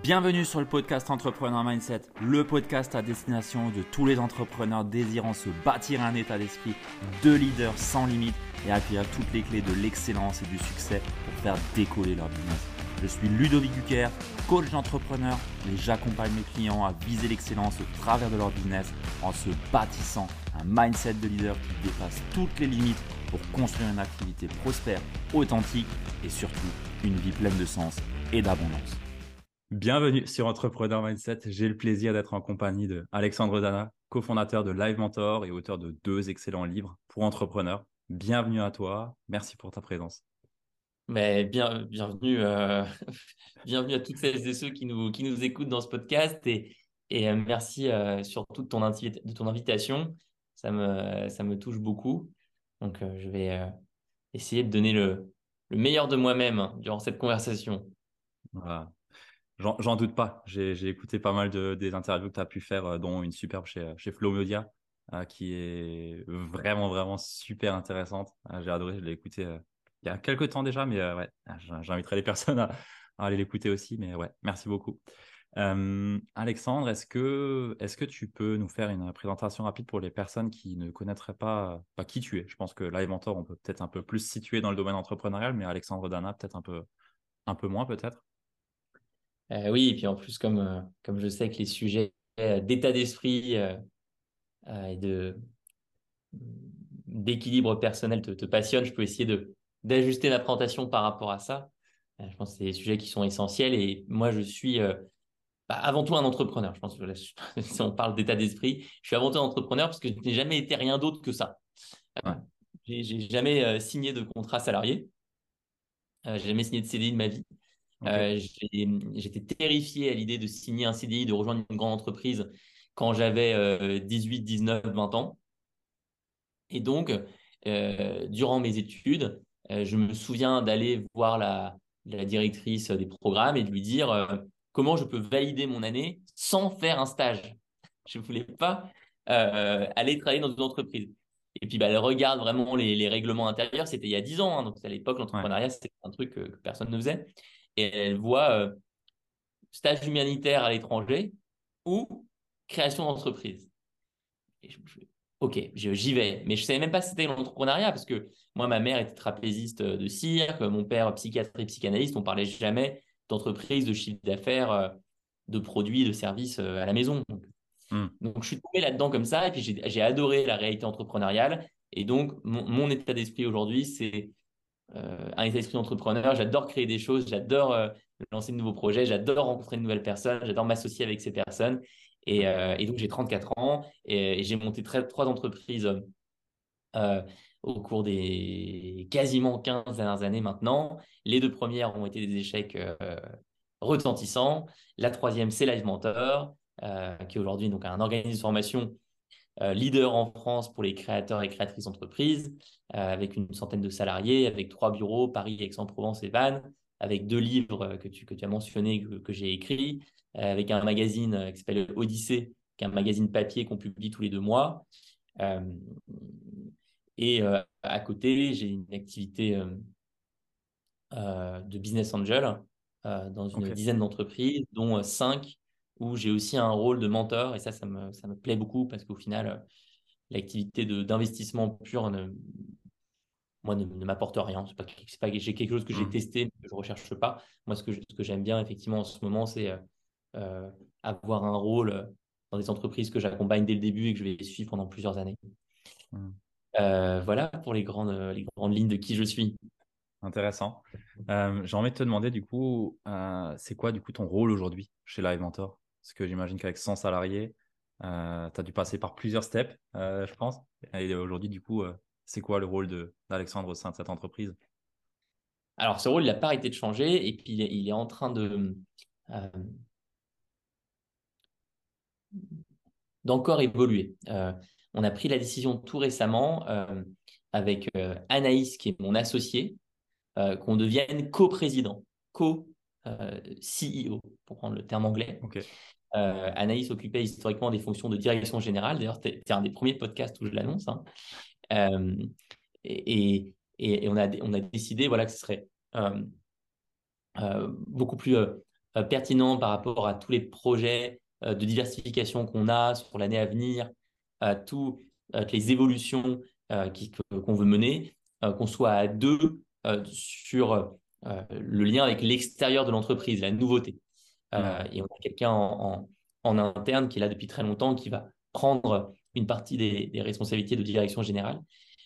Bienvenue sur le podcast Entrepreneur Mindset, le podcast à destination de tous les entrepreneurs désirant se bâtir un état d'esprit de leader sans limite et acquérir toutes les clés de l'excellence et du succès pour faire décoller leur business. Je suis Ludovic Duquer, coach d'entrepreneur et j'accompagne mes clients à viser l'excellence au travers de leur business en se bâtissant un mindset de leader qui dépasse toutes les limites pour construire une activité prospère, authentique et surtout une vie pleine de sens et d'abondance. Bienvenue sur Entrepreneur Mindset. J'ai le plaisir d'être en compagnie de Alexandre Dana, cofondateur de Live Mentor et auteur de deux excellents livres pour entrepreneurs. Bienvenue à toi. Merci pour ta présence. Mais bien, bienvenue, euh, bienvenue à toutes celles et ceux qui nous, qui nous écoutent dans ce podcast et, et euh, merci euh, surtout de ton, de ton invitation. Ça me, ça me touche beaucoup. Donc, je vais essayer de donner le, le meilleur de moi-même durant cette conversation. Voilà. J'en doute pas. J'ai écouté pas mal de, des interviews que tu as pu faire, euh, dont une superbe chez, chez Flow Media, euh, qui est vraiment, vraiment super intéressante. Euh, j'ai adoré, je l'ai écouté il y a quelques temps déjà, mais ouais, j'inviterai les personnes à, aller l'écouter aussi. Mais ouais, merci beaucoup. Alexandre, est-ce que, est que tu peux nous faire une présentation rapide pour les personnes qui ne connaîtraient pas, pas qui tu es? Je pense que Live Mentor, on peut peut-être un peu plus situer dans le domaine entrepreneurial, mais Alexandre Dana, peut-être un peu, un peu moins, peut-être. Euh, oui, et puis en plus, comme, euh, comme je sais que les sujets euh, d'état d'esprit et de d'équilibre personnel te, te, passionnent, je peux essayer de d'ajuster la présentation par rapport à ça. je pense que c'est des sujets qui sont essentiels et moi, je suis bah, avant tout un entrepreneur. Je pense que si on parle d'état d'esprit, je suis avant tout un entrepreneur parce que je n'ai jamais été rien d'autre que ça. Ouais. J'ai jamais signé de contrat salarié. j'ai jamais signé de CDI de ma vie. Euh, j'étais terrifié à l'idée de signer un CDI, de rejoindre une grande entreprise quand j'avais 18, 19, 20 ans. Et donc, euh, durant mes études, euh, je me souviens d'aller voir la, directrice des programmes et de lui dire comment je peux valider mon année sans faire un stage? Je ne voulais pas aller travailler dans une entreprise. Et puis, bah, elle regarde vraiment les, règlements intérieurs. C'était il y a 10 ans. Hein, donc, à l'époque, l'entrepreneuriat, c'était un truc que, personne ne faisait et elle voit euh, stage humanitaire à l'étranger ou création d'entreprise. Ok, j'y vais. Mais je ne savais même pas si c'était l'entrepreneuriat parce que moi, ma mère était trapéziste de cirque, mon père psychiatre et psychanalyste. On ne parlait jamais d'entreprise, de chiffre d'affaires, euh, de produits, de services euh, à la maison. Hmm. Donc, je suis tombé là-dedans comme ça et puis j'ai adoré la réalité entrepreneuriale. Et donc, mon état d'esprit aujourd'hui, c'est euh, un état d'esprit d'entrepreneur. J'adore créer des choses, j'adore euh, lancer de nouveaux projets, j'adore rencontrer de nouvelles personnes, j'adore m'associer avec ces personnes. Et, euh, donc, j'ai 34 ans et, j'ai monté trois entreprises au cours des quasiment 15 dernières années maintenant. Les deux premières ont été des échecs retentissants. La troisième, c'est Live Mentor, qui aujourd'hui donc un organisme de formation euh, leader en France pour les créateurs et créatrices d'entreprises, euh, avec une centaine de salariés, avec trois bureaux, Paris, Aix-en-Provence et Vannes, avec deux livres que tu, que tu as mentionnés, que, que j'ai écrits, euh, avec un magazine qui s'appelle Odyssée, qui est un magazine papier qu'on publie tous les deux mois. et à côté, j'ai une activité de business angel dans une dizaine d'entreprises, dont cinq où j'ai aussi un rôle de mentor et ça, ça me, ça me plaît beaucoup parce qu'au final, euh, l'activité d'investissement pur ne, moi, ne, m'apporte rien. C'est pas, pas j'ai quelque chose que j'ai mmh. testé, mais que je recherche pas. Moi, ce que, ce que j'aime bien effectivement en ce moment, c'est euh, euh, avoir un rôle dans des entreprises que j'accompagne dès le début et que je vais suivre pendant plusieurs années. Mmh. voilà pour les grandes, les grandes lignes de qui je suis. Intéressant. J'ai envie de te demander du coup, c'est quoi du coup ton rôle aujourd'hui chez Live Mentor? Parce que j'imagine qu'avec 100 salariés, euh, tu as dû passer par plusieurs steps, euh, je pense. Et aujourd'hui, du coup, euh, c'est quoi le rôle d'Alexandre au sein de cette entreprise? Alors, ce rôle, il n'a pas arrêté de changer et puis il est en train de d'encore évoluer. on a pris la décision tout récemment avec Anaïs, qui est mon associé, qu'on devienne co-président, co-CEO, pour prendre le terme anglais. Euh, Anaïs occupait historiquement des fonctions de direction générale. D'ailleurs, c'était un des premiers podcasts où je l'annonce. Hein. Euh, et, on, a, on a décidé voilà, que ce serait euh, beaucoup plus pertinent par rapport à tous les projets de diversification qu'on a sur l'année à venir, à toutes les évolutions qu'on veut mener, qu'on soit à deux sur le lien avec l'extérieur de l'entreprise, la nouveauté. et on a quelqu'un en, interne qui est là depuis très longtemps, qui va prendre une partie des, des responsabilités de direction générale.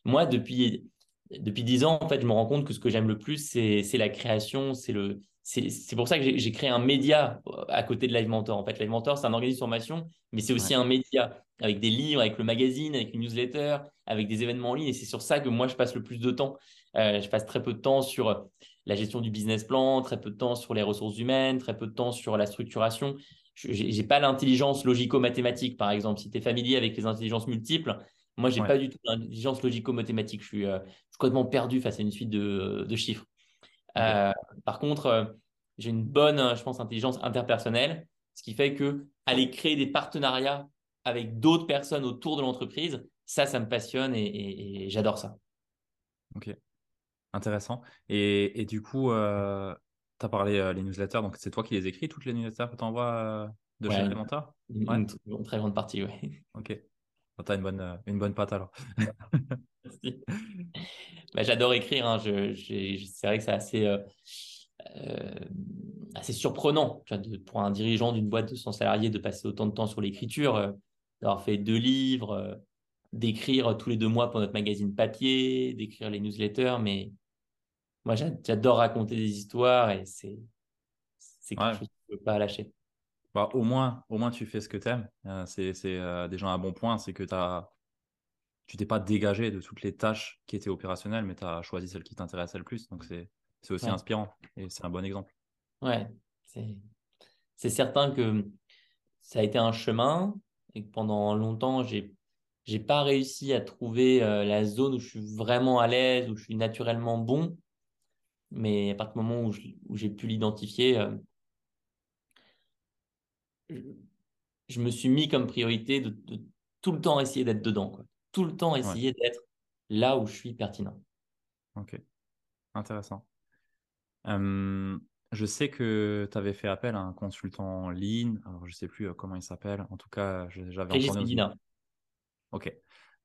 Moi, depuis depuis dix ans, en fait, je me rends compte que ce que j'aime le plus, c'est la création, c'est le, c'est pour ça que j'ai créé un média euh, à côté de Live Mentor. En fait, Live Mentor, c'est un organisme de formation, mais c'est aussi un média avec des livres, avec le magazine, avec une newsletter, avec des événements en ligne. Et c'est sur ça que moi, je passe le plus de temps. Euh, je passe très peu de temps sur la gestion du business plan, très peu de temps sur les ressources humaines, très peu de temps sur la structuration. Je n'ai pas l'intelligence logico-mathématique, par exemple. Si tu es familier avec les intelligences multiples, moi, je n'ai pas du tout l'intelligence logico-mathématique. Je suis, euh, complètement perdu face à une suite de, chiffres. Euh, par contre, euh, j'ai une bonne, je pense, intelligence interpersonnelle, ce qui fait que aller créer des partenariats avec d'autres personnes autour de l'entreprise, ça, ça me passionne et, j'adore ça. Ok, intéressant. Et, du coup, tu as parlé les newsletters, donc c'est toi qui les écris, toutes les newsletters que tu envoies de chez Elementor une, une, très grande partie, oui. Ok. Tu as une bonne, euh, une bonne patte alors. bah, J'adore écrire. Hein. c'est vrai que c'est assez, euh, euh, assez surprenant pour un dirigeant d'une boîte de 100 salariés de passer autant de temps sur l'écriture, d'avoir fait deux livres, d'écrire tous les deux mois pour notre magazine papier, d'écrire les newsletters. Mais moi, j'adore raconter des histoires et c'est quelque chose que je ne peux pas lâcher. Bah, au, moins, au moins, tu fais ce que tu aimes. Euh, c'est euh, déjà un bon point, c'est que as, tu t'es pas dégagé de toutes les tâches qui étaient opérationnelles, mais tu as choisi celle qui t'intéressait le plus. Donc, c'est aussi inspirant et c'est un bon exemple. Ouais, c'est certain que ça a été un chemin et que pendant longtemps, j'ai j'ai pas réussi à trouver euh, la zone où je suis vraiment à l'aise, où je suis naturellement bon. Mais à partir du moment où j'ai pu l'identifier, je me suis mis comme priorité de, tout le temps essayer d'être dedans. Quoi. Tout le temps essayer d'être là où je suis pertinent. Ok, intéressant. je sais que tu avais fait appel à un consultant en ligne. Alors, je ne sais plus euh, comment il s'appelle. En tout cas, j'avais entendu. Ok.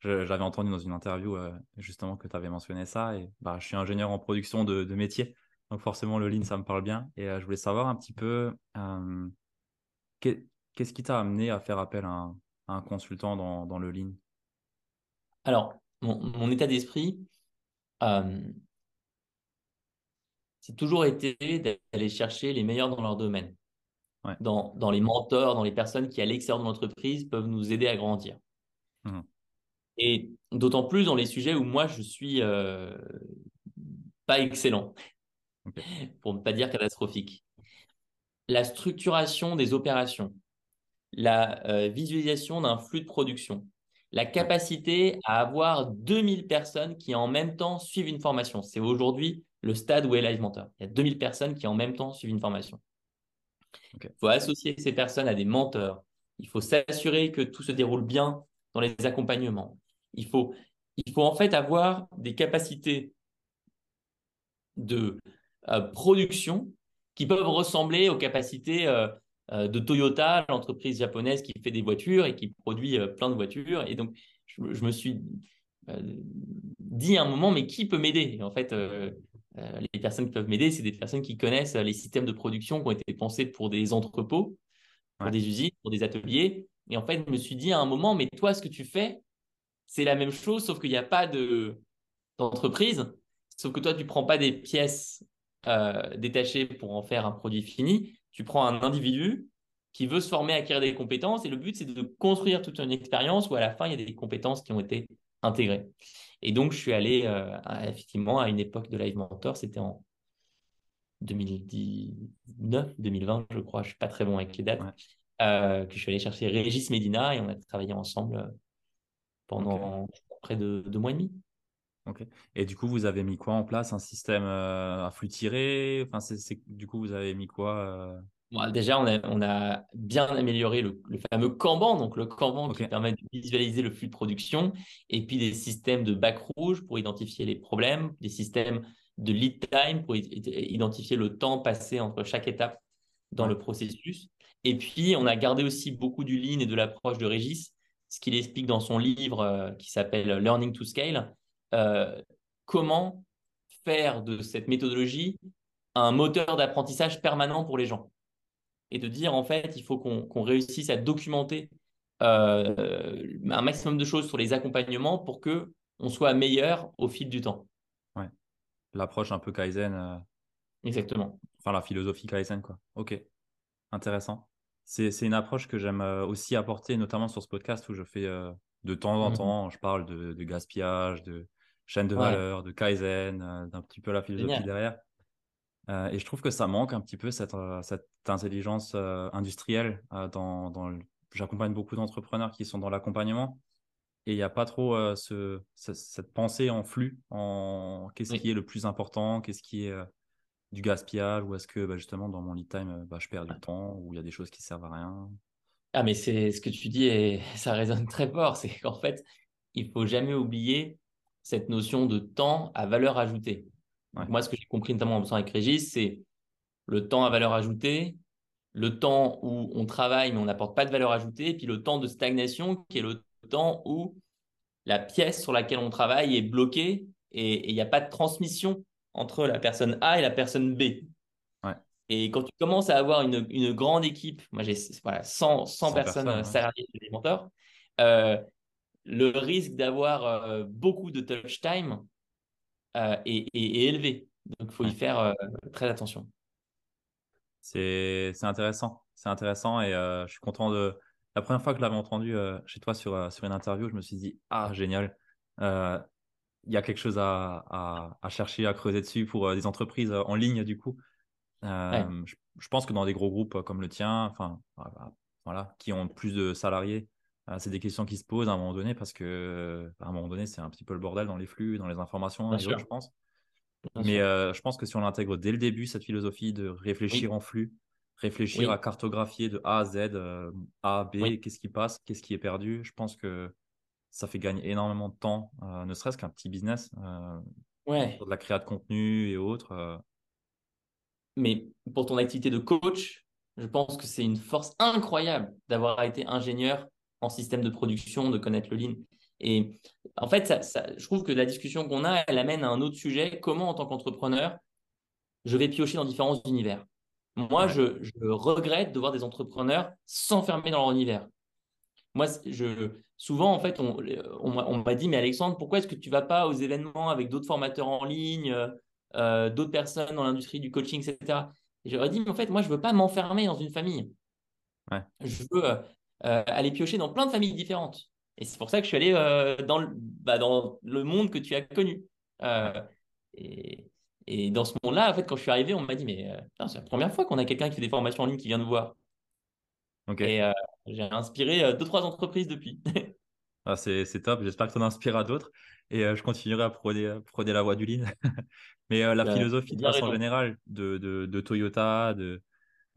J'avais entendu dans une interview euh, justement que tu avais mentionné ça. Et bah, je suis ingénieur en production de, métier. Donc, forcément, le lean, ça me parle bien. Et euh, je voulais savoir un petit peu Qu'est-ce qui t'a amené à faire appel à un, consultant dans, le lean? Alors, mon, état d'esprit, euh, c'est toujours été d'aller chercher les meilleurs dans leur domaine. Dans, les mentors, dans les personnes qui, à l'extérieur de l'entreprise, peuvent nous aider à grandir. Mmh. Et d'autant plus dans les sujets où moi, je suis euh, pas excellent, pour ne pas dire catastrophique la structuration des opérations, la euh, visualisation d'un flux de production, la capacité à avoir 2000 personnes qui en même temps suivent une formation. C'est aujourd'hui le stade où est Live Mentor. Il y a 2000 personnes qui en même temps suivent une formation. Il faut associer ces personnes à des menteurs. Il faut s'assurer que tout se déroule bien dans les accompagnements. Il faut, il faut en fait avoir des capacités de euh, production qui peuvent ressembler aux capacités euh, euh, de Toyota, l'entreprise japonaise qui fait des voitures et qui produit plein de voitures. Et donc, je, me suis dit à un moment, mais qui peut m'aider? En fait, les personnes qui peuvent m'aider, c'est des personnes qui connaissent les systèmes de production qui ont été pensés pour des entrepôts, pour des usines, pour des ateliers. Et en fait, je me suis dit à un moment, mais toi, ce que tu fais, c'est la même chose, sauf qu'il n'y a pas d'entreprise. Sauf que toi, tu ne prends pas des pièces euh, détaché pour en faire un produit fini. Tu prends un individu qui veut se former, acquérir des compétences, et le but, c'est de construire toute une expérience où à la fin, il y a des compétences qui ont été intégrées. Et donc, je suis allé euh, effectivement à une époque de Live Mentor, c'était en 2019, 2020, je crois, je suis pas très bon avec les dates, euh, que je suis allé chercher Régis Medina et on a travaillé ensemble pendant près de deux mois et demi. Ok. Et du coup, vous avez mis quoi en place? Un système euh, à flux tiré? Enfin, c'est, Du coup, vous avez mis quoi euh? Déjà, on a, on a, bien amélioré le, fameux Kanban, donc le Kanban qui permet de visualiser le flux de production, et puis des systèmes de bac rouge pour identifier les problèmes, des systèmes de lead time pour identifier le temps passé entre chaque étape dans le processus. Et puis, on a gardé aussi beaucoup du lean et de l'approche de Régis, ce qu'il explique dans son livre euh, qui s'appelle Learning to Scale, euh, comment faire de cette méthodologie un moteur d'apprentissage permanent pour les gens. Et de dire, en fait, il faut qu'on réussisse à documenter euh, un maximum de choses sur les accompagnements pour que on soit meilleur au fil du temps. Ouais. L'approche un peu Kaizen. Exactement. Enfin, la philosophie Kaizen, quoi. Ok. Intéressant. C'est une approche que j'aime aussi apporter, notamment sur ce podcast où je fais de temps en mmh temps, je parle de, gaspillage, de chaîne de valeur, de Kaizen, d'un petit peu la philosophie derrière. et je trouve que ça manque un petit peu cette, cette intelligence industrielle. dans, dans J'accompagne beaucoup d'entrepreneurs qui sont dans l'accompagnement et il n'y a pas trop ce, cette pensée en flux, en qu'est-ce qui est le plus important, qu'est-ce qui est du gaspillage ou est-ce que bah, justement dans mon lead time, bah, je perds du temps ou il y a des choses qui servent à rien? Ah, mais c'est ce que tu dis et ça résonne très fort. C'est qu'en fait, il faut jamais oublier cette notion de temps à valeur ajoutée. Moi, ce que j'ai compris notamment en bossant avec Régis, c'est le temps à valeur ajoutée, le temps où on travaille mais on n'apporte pas de valeur ajoutée, et puis le temps de stagnation qui est le temps où la pièce sur laquelle on travaille est bloquée et il n'y a pas de transmission entre la personne A et la personne B. Et quand tu commences à avoir une, une grande équipe, moi j'ai voilà, 100, 100, personnes, salariées chez les mentors, euh, le risque d'avoir euh, beaucoup de touch time euh, est, élevé. Donc il faut y faire très attention. C'est intéressant. C'est intéressant et je suis content de. La première fois que je l'avais entendu chez toi sur, sur une interview, je me suis dit Ah, génial il y a quelque chose à, chercher, à creuser dessus pour euh, des entreprises euh, en ligne, du coup. Euh, je, pense que dans des gros groupes comme le tien, enfin, voilà, qui ont plus de salariés, c'est des questions qui se posent à un moment donné parce que à un moment donné, c'est un petit peu le bordel dans les flux, dans les informations, je pense. Mais je pense que si on l'intègre dès le début, cette philosophie de réfléchir en flux, réfléchir à cartographier de A à Z, A, B, qu'est-ce qui passe, qu'est-ce qui est perdu, je pense que ça fait gagner énormément de temps, euh, ne serait-ce qu'un petit business, euh, de la création de contenu et autres. Euh. Mais pour ton activité de coach, je pense que c'est une force incroyable d'avoir été ingénieur en système de production, de connaître le lean. Et en fait, ça, je trouve que la discussion qu'on a, elle amène à un autre sujet. Comment, en tant qu'entrepreneur, je vais piocher dans différents univers? Moi, je, je, regrette de voir des entrepreneurs s'enfermer dans leur univers. Moi, je, souvent, en fait, on, on, m'a dit, mais Alexandre, pourquoi est-ce que tu vas pas aux événements avec d'autres formateurs en ligne, euh, euh, d'autres personnes dans l'industrie du coaching, etc. Et j'aurais dit, mais en fait, moi, je veux pas m'enfermer dans une famille. Je veux euh, aller piocher dans plein de familles différentes. Et c'est pour ça que je suis allé dans, le, bah, dans le monde que tu as connu. Et, et, dans ce monde-là, en fait, quand je suis arrivé, on m'a dit, mais c'est la première fois qu'on a quelqu'un qui fait des formations en ligne qui vient nous voir. Et euh, j'ai inspiré euh, deux, trois entreprises depuis. ah, c'est, top. J'espère que tu en inspireras d'autres. Et euh, je continuerai à prôner, la voie du lean. Mais la bah, philosophie de façon générale de, de, de, Toyota, de,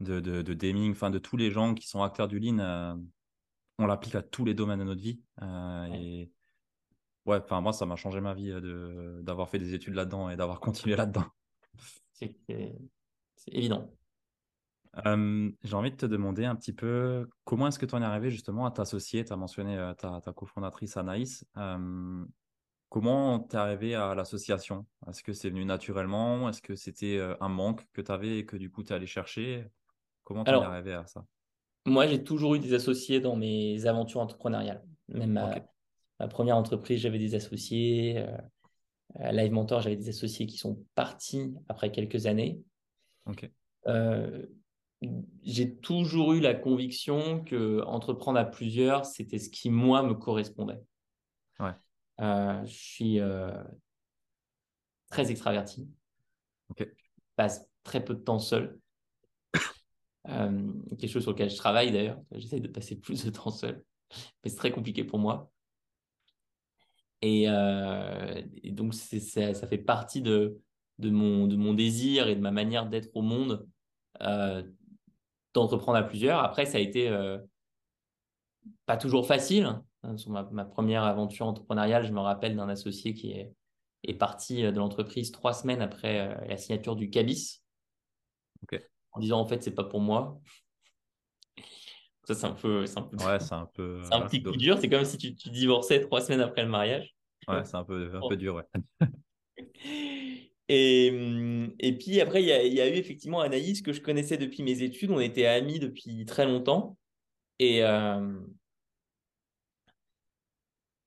de, de, Deming, enfin de tous les gens qui sont acteurs du lean, on l'applique à tous les domaines de notre vie. Et ouais, enfin moi, ça m'a changé ma vie d'avoir fait des études là-dedans et d'avoir continué là-dedans. C'est évident. J'ai envie de te demander un petit peu comment est-ce que tu en es arrivé justement à t'associer Tu as mentionné euh, ta, cofondatrice Anaïs. comment tu es arrivé à l'association? Est-ce que c'est venu naturellement? Est-ce que c'était euh, un manque que tu avais et que du coup tu es allé chercher? Comment tu es arrivé à ça? Moi, j'ai toujours eu des associés dans mes aventures entrepreneuriales. Même ma, première entreprise, j'avais des associés. Euh, à Live Mentor, j'avais des associés qui sont partis après quelques années. Ok j'ai toujours eu la conviction que entreprendre à plusieurs, c'était ce qui, moi, me correspondait. Ouais. Euh, je suis euh, très extraverti. Je passe très peu de temps seul. Euh, quelque chose sur lequel je travaille d'ailleurs. J'essaie de passer plus de temps seul. Mais c'est très compliqué pour moi. Et, donc, ça, ça, fait partie de, de, mon, de mon désir et de ma manière d'être au monde d'entreprendre à plusieurs. Après, ça a été euh, pas toujours facile. Hein, sur ma, première aventure entrepreneuriale, je me rappelle d'un associé qui est, est parti euh, de l'entreprise trois semaines après euh, la signature du CABIS. en disant en fait, c'est pas pour moi. Ça, c'est un peu. C'est un, peu... Ouais, c'est un peu. c'est un petit coup dur. C'est comme si tu, tu, divorçais trois semaines après le mariage. Ouais, c'est un peu, un peu dur, ouais. et, et puis après, il y, a, il y, a, eu effectivement Anaïs que je connaissais depuis mes études. On était amis depuis très longtemps. Et, euh,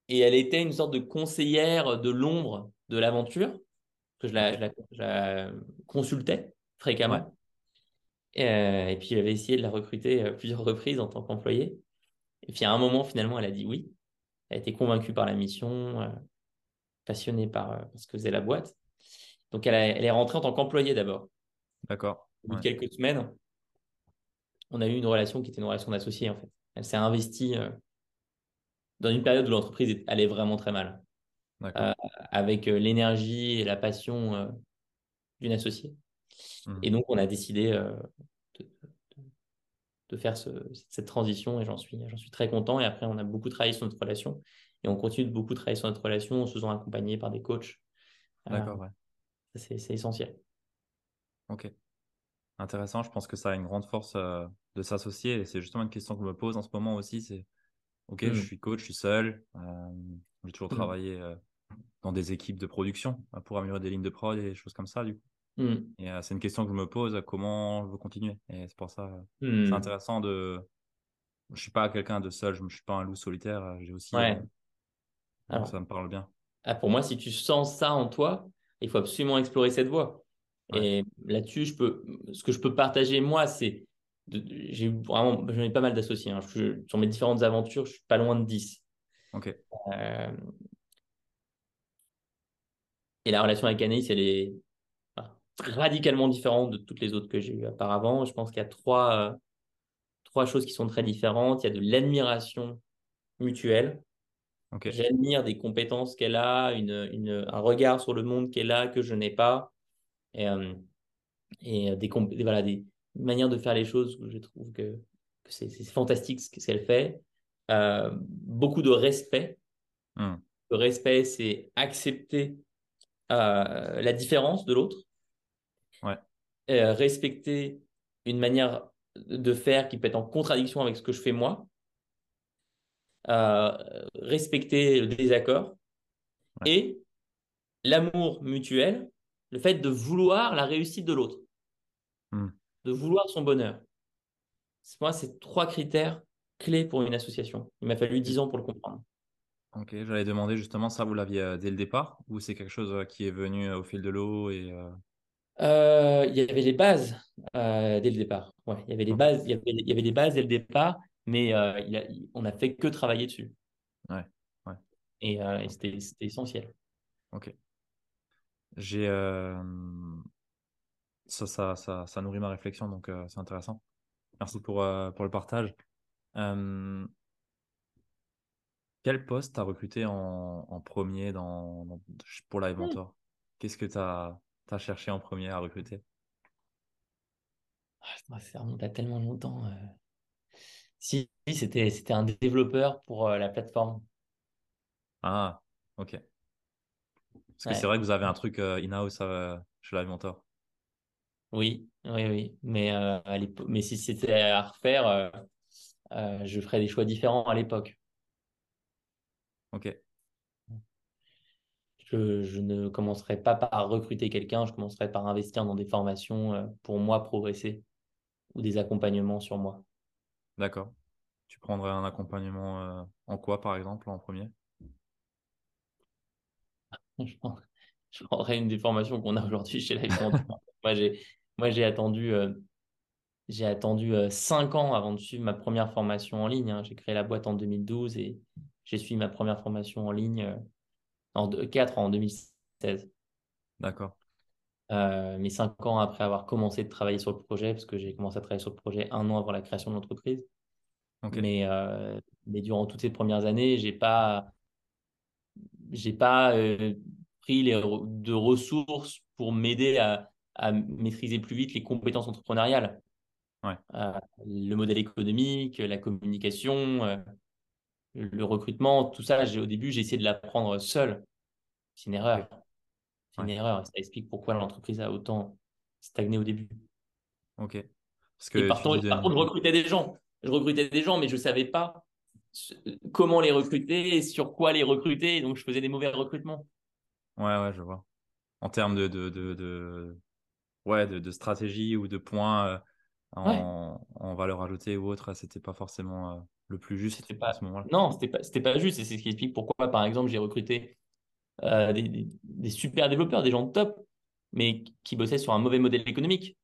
et elle était une sorte de conseillère de l'ombre de l'aventure, que je la, je la, consultais fréquemment. Euh, et, puis j'avais essayé de la recruter euh, plusieurs reprises en tant qu'employée. Et puis à un moment, finalement, elle a dit oui. Elle a été convaincue par la mission, euh, passionnée par, ce que faisait la boîte. Donc elle, elle est rentrée en tant qu'employée d'abord. D'accord. Au bout de quelques semaines, on a eu une relation qui était une relation d'associé en fait. Elle s'est investie dans une période où l'entreprise allait vraiment très mal, euh, avec euh, l'énergie et la passion euh, d'une associée. Mmh. Et donc, on a décidé de, de, faire ce, cette transition et j'en suis, suis très content. Et après, on a beaucoup travaillé sur notre relation et on continue de beaucoup travailler sur notre relation en se faisant accompagner par des coachs. D'accord, ouais. C'est, essentiel. Ok. Intéressant. Je pense que ça a une grande force de s'associer. Et c'est justement une question que je me pose en ce moment aussi. C'est Ok, je mmh. suis coach, je suis seul. Euh, j'ai toujours mmh. travaillé euh, dans des équipes de production euh, pour améliorer des lignes de prod et des choses comme ça, du coup. Mmh. Et c'est une question que je me pose, comment je veux continuer? Et c'est pour ça, c'est intéressant de. Je suis pas quelqu'un de seul, je ne suis pas un loup solitaire. J'ai aussi. Ouais. Alors, ça me parle bien. Ah, pour moi, si tu sens ça en toi, il faut absolument explorer cette voie. Et là-dessus, je peux, ce que je peux partager moi, c'est j'ai vraiment, j'en ai pas mal d'associés. Hein. sur mes différentes aventures, je suis pas loin de 10. Ok. Euh, et la relation avec Anaïs, elle est radicalement différente de toutes les autres que j'ai eues auparavant. Je pense qu'il y a trois, euh, trois choses qui sont très différentes. Il y a de l'admiration mutuelle. J'admire des compétences qu'elle a, une, une, un regard sur le monde qu'elle a que je n'ai pas. Et, euh, et des, voilà, des, manière de faire les choses où je trouve que, que c'est fantastique ce qu'elle fait. Euh, beaucoup de respect. Hmm. Le respect, c'est accepter euh, la différence de l'autre. Ouais. Euh, respecter une manière de faire qui peut être en contradiction avec ce que je fais moi. Respecter le désaccord. Et l'amour mutuel, le fait de vouloir la réussite de l'autre. Hmm de vouloir son bonheur. Moi, c'est trois critères clés pour une association. Il m'a fallu dix ans pour le comprendre. Ok, j'allais demander justement ça, vous l'aviez euh, dès le départ ou c'est quelque chose euh, qui est venu euh, au fil de l'eau et Il y avait les bases dès le départ. Ouais, il y avait les bases, il y avait, il y avait les bases dès le départ, mais il a, on n'a fait que travailler dessus. Ouais, ouais. Et, et c'était essentiel. Ok. J'ai ça, ça, ça, ça, nourrit ma réflexion, donc euh, c'est intéressant. Merci pour, euh, pour le partage. Euh, quel poste t'as recruté en, en premier dans, pour Live Mentor? Qu'est-ce que tu as, as, cherché en premier à recruter? Ah, Ça remonte à tellement longtemps. Si, c'était un développeur pour la plateforme. Ah, ok. Parce que c'est vrai que vous avez un truc in-house chez Live Mentor. Oui, oui, oui. Mais, euh, mais si c'était à refaire, euh, euh, je ferais des choix différents à l'époque. Ok. Je, je, ne commencerai pas par recruter quelqu'un, je commencerai par investir dans des formations pour moi progresser ou des accompagnements sur moi. D'accord. Tu prendrais un accompagnement en quoi, par exemple, en premier? Je, prendrais une des formations qu'on a aujourd'hui chez Life Moi, j'ai moi, j'ai attendu, euh, j'ai attendu euh, cinq ans avant de suivre ma première formation en ligne. Hein. J'ai créé la boîte en 2012 et j'ai suivi ma première formation en ligne euh, en quatre ans, en 2016. D'accord. Mais cinq ans après avoir commencé de travailler sur le projet, parce que j'ai commencé à travailler sur le projet un an avant la création de l'entreprise. Mais, mais durant toutes ces premières années, j'ai pas, j'ai pas pris les, de ressources pour m'aider à, à maîtriser plus vite les compétences entrepreneuriales. Euh, le modèle économique, la communication, euh, le recrutement, tout ça, au début, j'ai essayé de l'apprendre seul. C'est une erreur. C'est une erreur. Ça explique pourquoi l'entreprise a autant stagné au début. Ok. Parce que et par, contre, je recrutais des gens. Je recrutais des gens, mais je ne savais pas comment les recruter et sur quoi les recruter. Donc, je faisais des mauvais recrutements. Ouais, ouais, je vois. En termes de, de, de, ouais, de, stratégie ou de points euh, en, en, valeur ajoutée ou autre, c'était pas forcément euh, le plus juste pas, à ce moment-là. Non, c'était pas, pas juste. Et c'est ce qui explique pourquoi, par exemple, j'ai recruté euh, des, des, super développeurs, des gens de top, mais qui bossaient sur un mauvais modèle économique.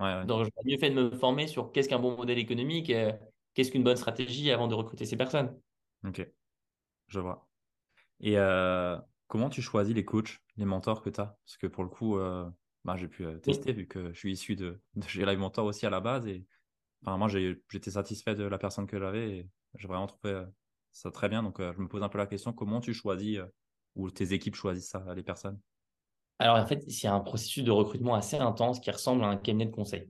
Donc, j'aurais mieux fait de me former sur qu'est-ce qu'un bon modèle économique, qu'est-ce qu'une bonne stratégie avant de recruter ces personnes. Ok, je vois. Et comment tu choisis les coachs, les mentors que tu as Parce que pour le coup, bah, j'ai pu tester vu que je suis issu de, de chez Live Mentor aussi à la base. Et enfin, moi, j'étais satisfait de la personne que j'avais et j'ai vraiment trouvé ça très bien. Donc, je me pose un peu la question comment tu choisis ou tes équipes choisissent ça, les personnes? Alors, en fait, c'est un processus de recrutement assez intense qui ressemble à un cabinet de conseil.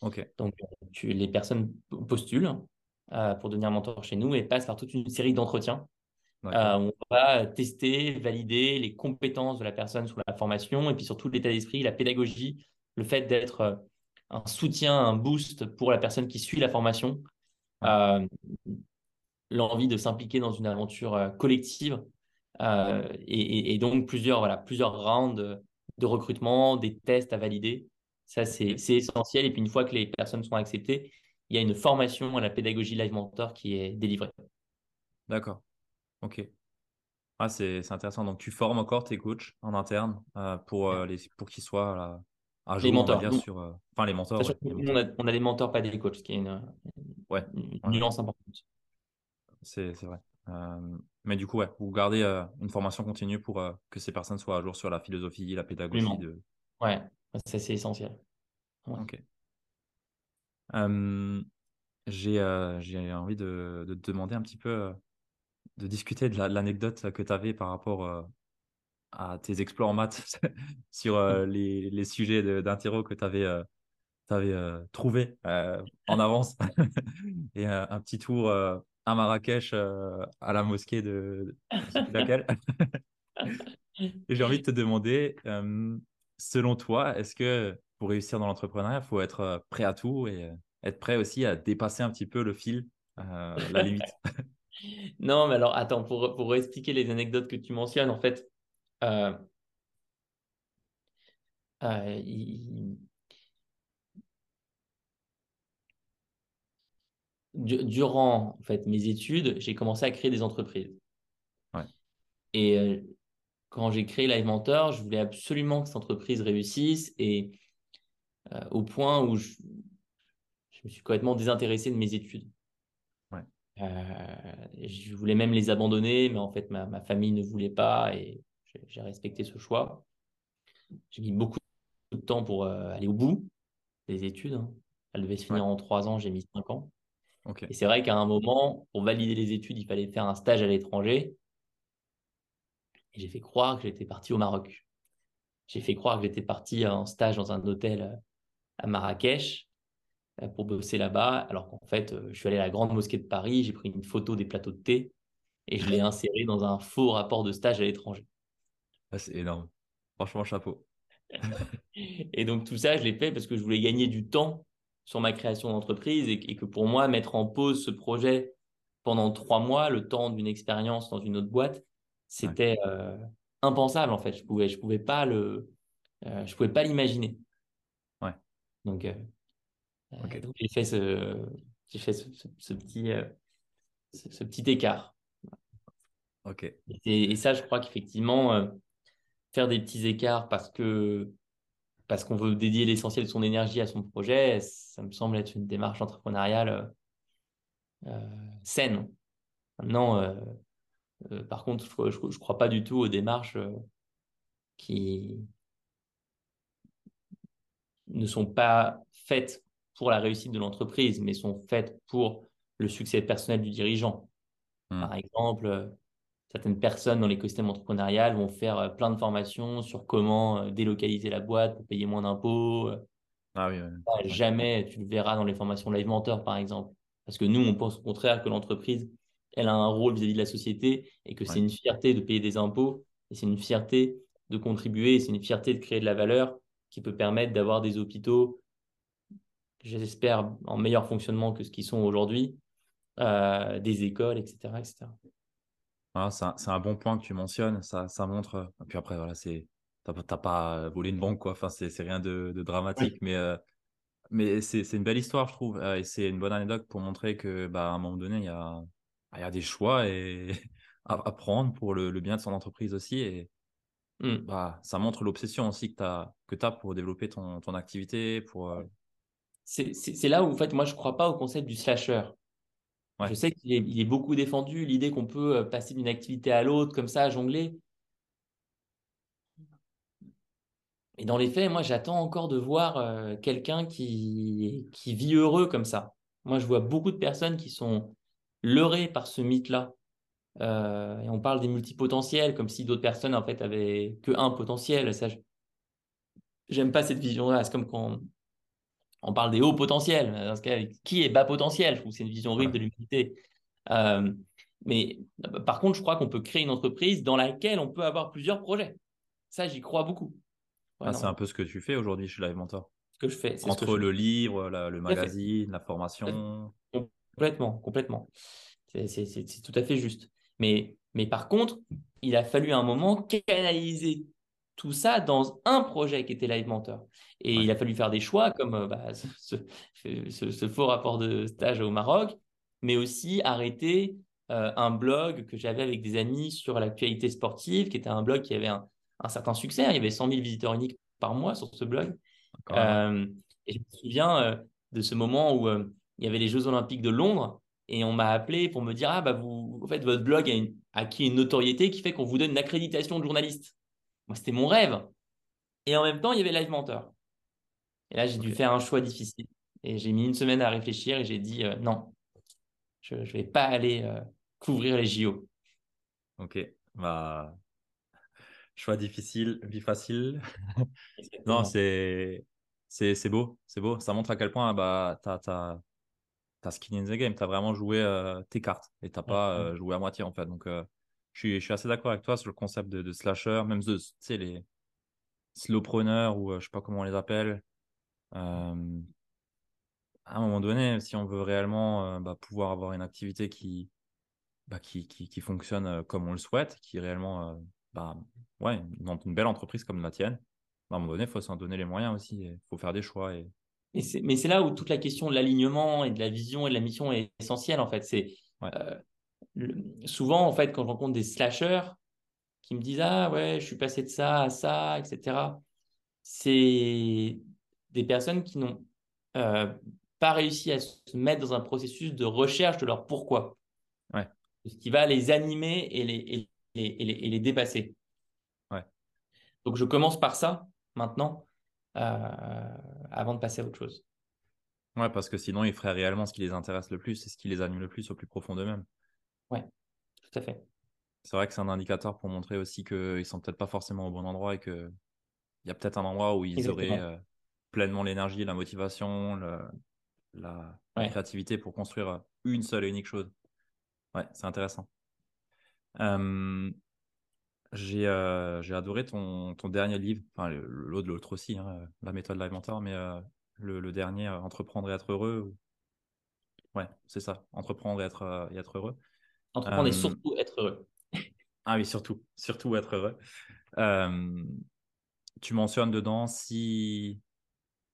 Ok. Donc, tu, les personnes postulent pour devenir mentor chez nous et passent par toute une série d'entretiens euh, on va tester, valider les compétences de la personne sur la formation et puis surtout l'état d'esprit, la pédagogie, le fait d'être euh, un soutien, un boost pour la personne qui suit la formation, euh, l'envie de s'impliquer dans une aventure collective et, donc plusieurs, voilà, plusieurs rounds de recrutement, des tests à valider. Ça, c'est essentiel. Et puis une fois que les personnes sont acceptées, il y a une formation à la pédagogie Live Mentor qui est délivrée. D'accord. Ok. Ah, c'est intéressant. Donc, tu formes encore tes coachs en interne euh, pour, euh, les, pour qu'ils soient à jour, les mentors. On va dire, sur, euh, enfin, les mentors. On, a, des mentors, pas des coachs, ce qui est une, ouais. nuance importante. C'est vrai. Mais du coup, ouais, vous gardez une formation continue pour que ces personnes soient à jour sur la philosophie, la pédagogie. De... Ouais, c'est essentiel. Ok. J'ai envie de, de, te demander un petit peu de discuter de l'anecdote que tu avais par rapport euh, à tes exploits en maths sur euh, les, les, sujets d'interro que tu avais, euh, avais trouvé en avance. Et un petit tour à Marrakech à la mosquée de, laquelle. Et j'ai envie de te demander, selon toi, est-ce que pour réussir dans l'entrepreneuriat, il faut être prêt à tout et être prêt aussi à dépasser un petit peu le fil, la limite? Non, mais alors, attends, pour, pour expliquer les anecdotes que tu mentionnes, en fait, euh, euh, durant en fait, mes études, j'ai commencé à créer des entreprises. Et euh, quand j'ai créé Live Mentor, je voulais absolument que cette entreprise réussisse et au point où je, je me suis complètement désintéressé de mes études. Euh, je voulais même les abandonner, mais en fait, ma, famille ne voulait pas et j'ai respecté ce choix. J'ai mis beaucoup de temps pour euh, aller au bout des études. Hein. Elle devait se finir en trois ans, j'ai mis cinq ans. Et c'est vrai qu'à un moment, pour valider les études, il fallait faire un stage à l'étranger. Et j'ai fait croire que j'étais parti au Maroc. J'ai fait croire que j'étais parti en stage dans un hôtel euh, à Marrakech. Euh, pour bosser là-bas, alors qu'en fait, euh, je suis allé à la Grande Mosquée de Paris, j'ai pris une photo des plateaux de thé et je l'ai inséré dans un faux rapport de stage à l'étranger. Ah, c'est énorme. Franchement, chapeau. et donc tout ça, je l'ai fait parce que je voulais gagner du temps sur ma création d'entreprise et, que pour moi, mettre en pause ce projet pendant trois mois, le temps d'une expérience dans une autre boîte, c'était euh, impensable en fait. Je pouvais, je pouvais pas le, je pouvais pas l'imaginer. Ouais. Donc donc j'ai fait ce, fait ce, petit, euh, ce, petit écart. Ok. Et, ça, je crois qu'effectivement, euh, faire des petits écarts parce que parce qu'on veut dédier l'essentiel de son énergie à son projet, ça me semble être une démarche entrepreneuriale euh, saine. Maintenant, par contre, je ne crois pas du tout aux démarches qui ne sont pas faites pour la réussite de l'entreprise, mais sont faites pour le succès personnel du dirigeant. Hmm. Par exemple, euh, certaines personnes dans l'écosystème entrepreneurial vont faire euh, plein de formations sur comment euh, délocaliser la boîte pour payer moins d'impôts. Ah oui, Jamais tu le verras dans les formations Live Mentor, par exemple. Parce que nous, on pense au contraire que l'entreprise, elle a un rôle vis-à-vis de la société et que c'est une fierté de payer des impôts et c'est une fierté de contribuer et c'est une fierté de créer de la valeur qui peut permettre d'avoir des hôpitaux j'espère, en meilleur fonctionnement que ce qu'ils sont aujourd'hui, des écoles, etc. etc. c'est un, bon point que tu mentionnes. Ça, ça montre. Et puis après, voilà, c'est t'as pas volé une banque, quoi. Enfin, c'est rien de, dramatique, mais mais c'est une belle histoire, je trouve. et c'est une bonne anecdote pour montrer que, bah, à un moment donné, il y a, il y a des choix et à, prendre pour le, bien de son entreprise aussi. Et mmh. bah, ça montre l'obsession aussi que tu as, que as pour développer ton, ton activité. Pour, C'est là où, en fait, moi, je ne crois pas au concept du slasher. Je sais qu'il est, beaucoup défendu, l'idée qu'on peut passer d'une activité à l'autre, comme ça, jongler. Et dans les faits, moi, j'attends encore de voir quelqu'un qui, qui vit heureux comme ça. Moi, je vois beaucoup de personnes qui sont leurrées par ce mythe-là. et on parle des multipotentiels comme si d'autres personnes, en fait, avaient que un potentiel. Ça, j'aime pas cette vision-là. C'est comme quand on parle des hauts potentiels. Dans ce cas, qui est bas potentiel? Je trouve que c'est une vision horrible de l'humanité. mais par contre, je crois qu'on peut créer une entreprise dans laquelle on peut avoir plusieurs projets. Ça, j'y crois beaucoup. Ah, c'est un peu ce que tu fais aujourd'hui chez Live Mentor? Ce que je fais. Entre le livre, le magazine, la formation? Complètement, complètement. C'est tout à fait juste. Mais, mais par contre, il a fallu un moment canaliser tout ça dans un projet qui était Live Mentor. Et il a fallu faire des choix comme euh, bah, ce, faux rapport de stage au Maroc, mais aussi arrêter euh, un blog que j'avais avec des amis sur l'actualité sportive, qui était un blog qui avait un, un certain succès. Il y avait 100 000 visiteurs uniques par mois sur ce blog. Euh, et je me souviens euh, de ce moment où il y avait les Jeux Olympiques de Londres et on m'a appelé pour me dire Ah, bah, vous, en fait, votre blog a, acquis une notoriété qui fait qu'on vous donne une accréditation de journaliste. Moi, c'était mon rêve. Et en même temps, il y avait Live Mentor. Et là, j'ai dû faire un choix difficile. Et j'ai mis une semaine à réfléchir et j'ai dit Non, je ne vais pas aller couvrir les JO. Ok. Bah, choix difficile, vie facile. non, c'est c'est beau, c'est beau. Ça montre à quel point bah, tu as, as, skin in the game, tu as vraiment joué euh, tes cartes et tu n'as pas euh, joué à moitié en fait. Donc, euh, je, suis, je suis assez d'accord avec toi sur le concept de, slasher, même de les slowpreneurs ou je sais pas comment on les appelle. à un moment donné, si on veut réellement bah, pouvoir avoir une activité qui, bah, qui, qui, qui, fonctionne comme on le souhaite, qui réellement bah, ouais, une, belle entreprise comme la tienne, à un moment donné, il faut s'en donner les moyens aussi. Il faut faire des choix. Et... Mais c'est là où toute la question de l'alignement et de la vision et de la mission est essentielle, en fait. C'est euh, souvent, en fait, quand je rencontre des slashers qui me disent Ah ouais, je suis passé de ça à ça, etc. C'est des personnes qui n'ont euh, pas réussi à se mettre dans un processus de recherche de leur pourquoi. Ouais. Ce qui va les animer et les, et, les, dépasser. Ouais. Donc je commence par ça maintenant euh, avant de passer à autre chose. Ouais, parce que sinon ils feraient réellement ce qui les intéresse le plus et ce qui les anime le plus au plus profond d'eux-mêmes. Ouais, tout à fait. C'est vrai que c'est un indicateur pour montrer aussi qu'ils sont peut-être pas forcément au bon endroit et qu'il y a peut-être un endroit où ils auraient euh, pleinement l'énergie, la motivation, la, créativité pour construire une seule et unique chose. Ouais, c'est intéressant. Euh, j'ai euh, j'ai adoré ton, ton dernier livre, enfin l'autre l'autre aussi, hein, la méthode Live Mentor, mais euh, le, le, dernier, Entreprendre et être heureux. Ouais, c'est ça, Entreprendre et être, et être heureux. Entreprendre et surtout être heureux. ah oui, surtout, surtout être heureux. tu mentionnes dedans six,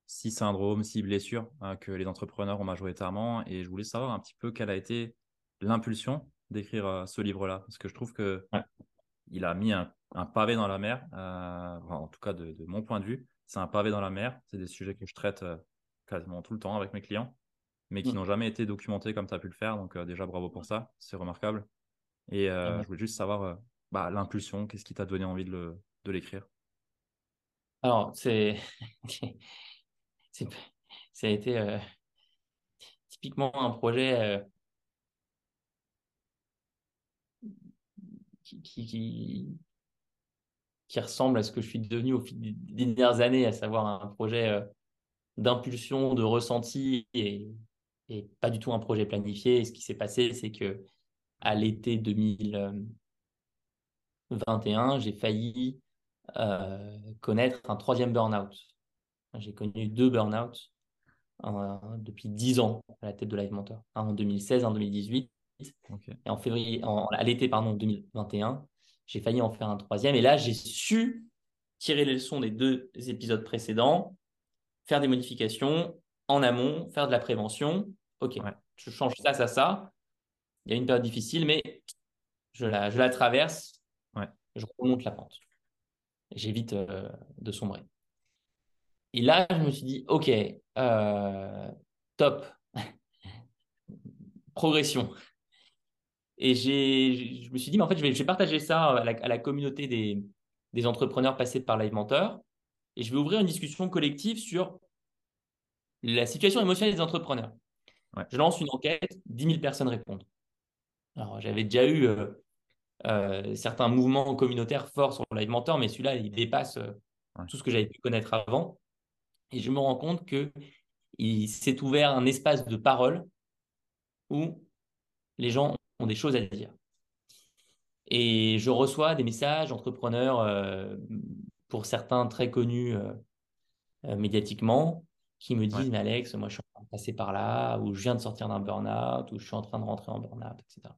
six syndromes, six blessures hein, que les entrepreneurs ont majoritairement, et je voulais savoir un petit peu quelle a été l'impulsion d'écrire euh, ce livre-là parce que je trouve que il a mis un, pavé dans la mer, euh, en tout cas de, mon point de vue, c'est un pavé dans la mer. C'est des sujets que je traite euh, quasiment tout le temps avec mes clients, mais qui mm. n'ont jamais été documentés comme tu as pu le faire. Donc déjà bravo pour ça, c'est remarquable. Et je voulais juste savoir bah, l'impulsion, qu'est-ce qui t'a donné envie de l'écrire? Alors, c'est. ça a été typiquement un projet qui, qui, ressemble à ce que je suis devenu au fil des dernières années, à savoir un projet euh, d'impulsion, de ressenti et, et, pas du tout un projet planifié. Et ce qui s'est passé, c'est que à l'été 2021, j'ai failli euh, connaître un troisième burn-out. J'ai connu deux burn-out depuis 10 ans à la tête de Live Mentor. Un en 2016, un en 2018. Et en février, à l'été pardon 2021, j'ai failli en faire un troisième. Et là, j'ai su tirer les leçons des deux épisodes précédents, faire des modifications en amont, faire de la prévention. Ok, je change ça, ça, ça. Il y a une période difficile, mais je la, je la traverse. Je remonte la pente. J'évite euh, de sombrer. Et là, je me suis dit, OK, euh, top, progression. Et je me suis dit, mais en fait, je vais, je vais partager ça à la, communauté des, des, entrepreneurs passés par Live Mentor. Et je vais ouvrir une discussion collective sur la situation émotionnelle des entrepreneurs. Je lance une enquête, 10 000 personnes répondent. Alors, j'avais déjà eu euh, euh, certains mouvements communautaires forts sur Live Mentor, mais celui-là, il dépasse tout ce que j'avais pu connaître avant. Et je me rends compte que il s'est ouvert un espace de parole où les gens ont des choses à dire. Et je reçois des messages d'entrepreneurs, euh, pour certains très connus euh, euh, médiatiquement, qui me disent Mais Alex, moi je suis passer par là, ou je viens de sortir d'un burn-out, ou je suis en train de rentrer en burn-out, etc.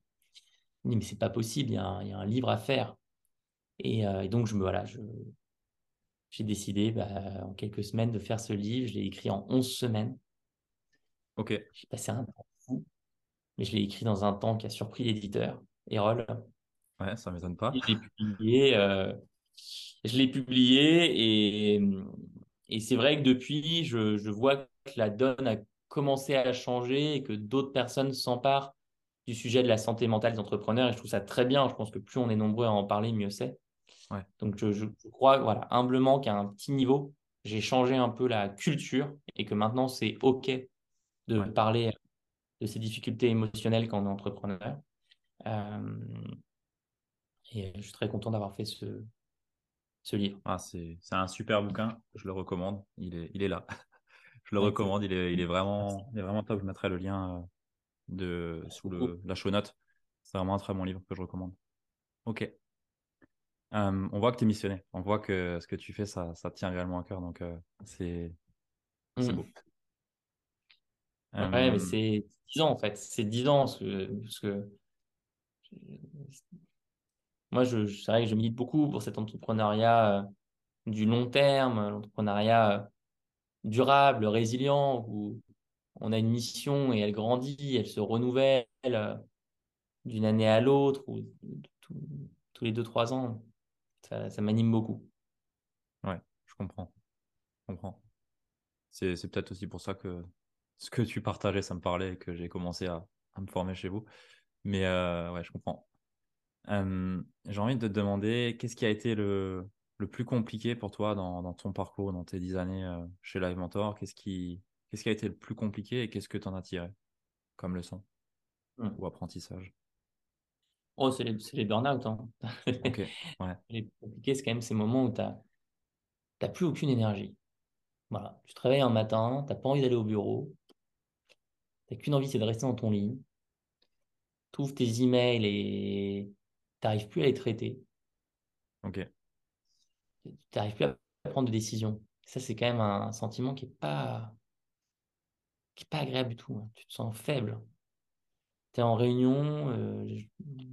Je dis Mais c'est pas possible, il y, a un, livre à faire. Et, et donc, je me, voilà, je, j'ai décidé bah, en quelques semaines de faire ce livre. Je l'ai écrit en 11 semaines. Ok. J'ai passé un temps fou, mais je l'ai écrit dans un temps qui a surpris l'éditeur, Erol. Ouais, ça ne m'étonne pas. Je l'ai publié, euh, je l'ai publié et, et c'est vrai que depuis, je, je, vois que la donne a commencé à changer et que d'autres personnes s'emparent du sujet de la santé mentale des entrepreneurs et je trouve ça très bien. Je pense que plus on est nombreux à en parler, mieux c'est. Donc, je, crois, voilà, humblement qu'à un petit niveau, j'ai changé un peu la culture et que maintenant, c'est OK de parler de ces difficultés émotionnelles quand on est entrepreneur. Euh, et je suis très content d'avoir fait ce, ce livre. Ah, c'est un super bouquin, je le recommande. Il est, il est là. Je le recommande, il est, il, est vraiment, il est vraiment top. Je mettrai le lien euh, de, sous le, la show note. C'est vraiment un très bon livre que je recommande. Ok on voit que tu es missionné. On voit que ce que tu fais, ça, ça tient réellement à cœur. Donc, c'est mmh. beau. Ouais, mais c'est 10 ans en fait. C'est 10 ans parce que, moi, je, c'est vrai que je milite beaucoup pour cet entrepreneuriat du long terme, l'entrepreneuriat durable, résilient, où on a une mission et elle grandit, elle se renouvelle d'une année à l'autre ou tous les 2-3 ans ça, m'anime beaucoup. Ouais, je comprends. Je comprends. C'est, peut-être aussi pour ça que ce que tu partageais, ça me parlait et que j'ai commencé à, me former chez vous. Mais euh, ouais, je comprends. j'ai envie de te demander, qu'est-ce qui a été le, le plus compliqué pour toi dans, ton parcours, dans tes dix années euh, chez Live Mentor? Qu'est-ce qui, qu'est-ce qui a été le plus compliqué et qu'est-ce que tu en as tiré comme leçon mmh. ou apprentissage? Oh, c'est les, les burn-out. Hein. Ouais. Les compliqués, c'est quand même ces moments où tu n'as plus aucune énergie. Voilà. Tu travailles un matin, tu n'as pas envie d'aller au bureau, tu n'as qu'une envie, c'est de rester dans ton lit. Tu ouvres tes emails et tu n'arrives plus à les traiter. Ok. Tu n'arrives plus à prendre de décisions. Ça, c'est quand même un sentiment qui n'est pas, pas agréable du tout. Hein. Tu te sens faible tu es en réunion, euh,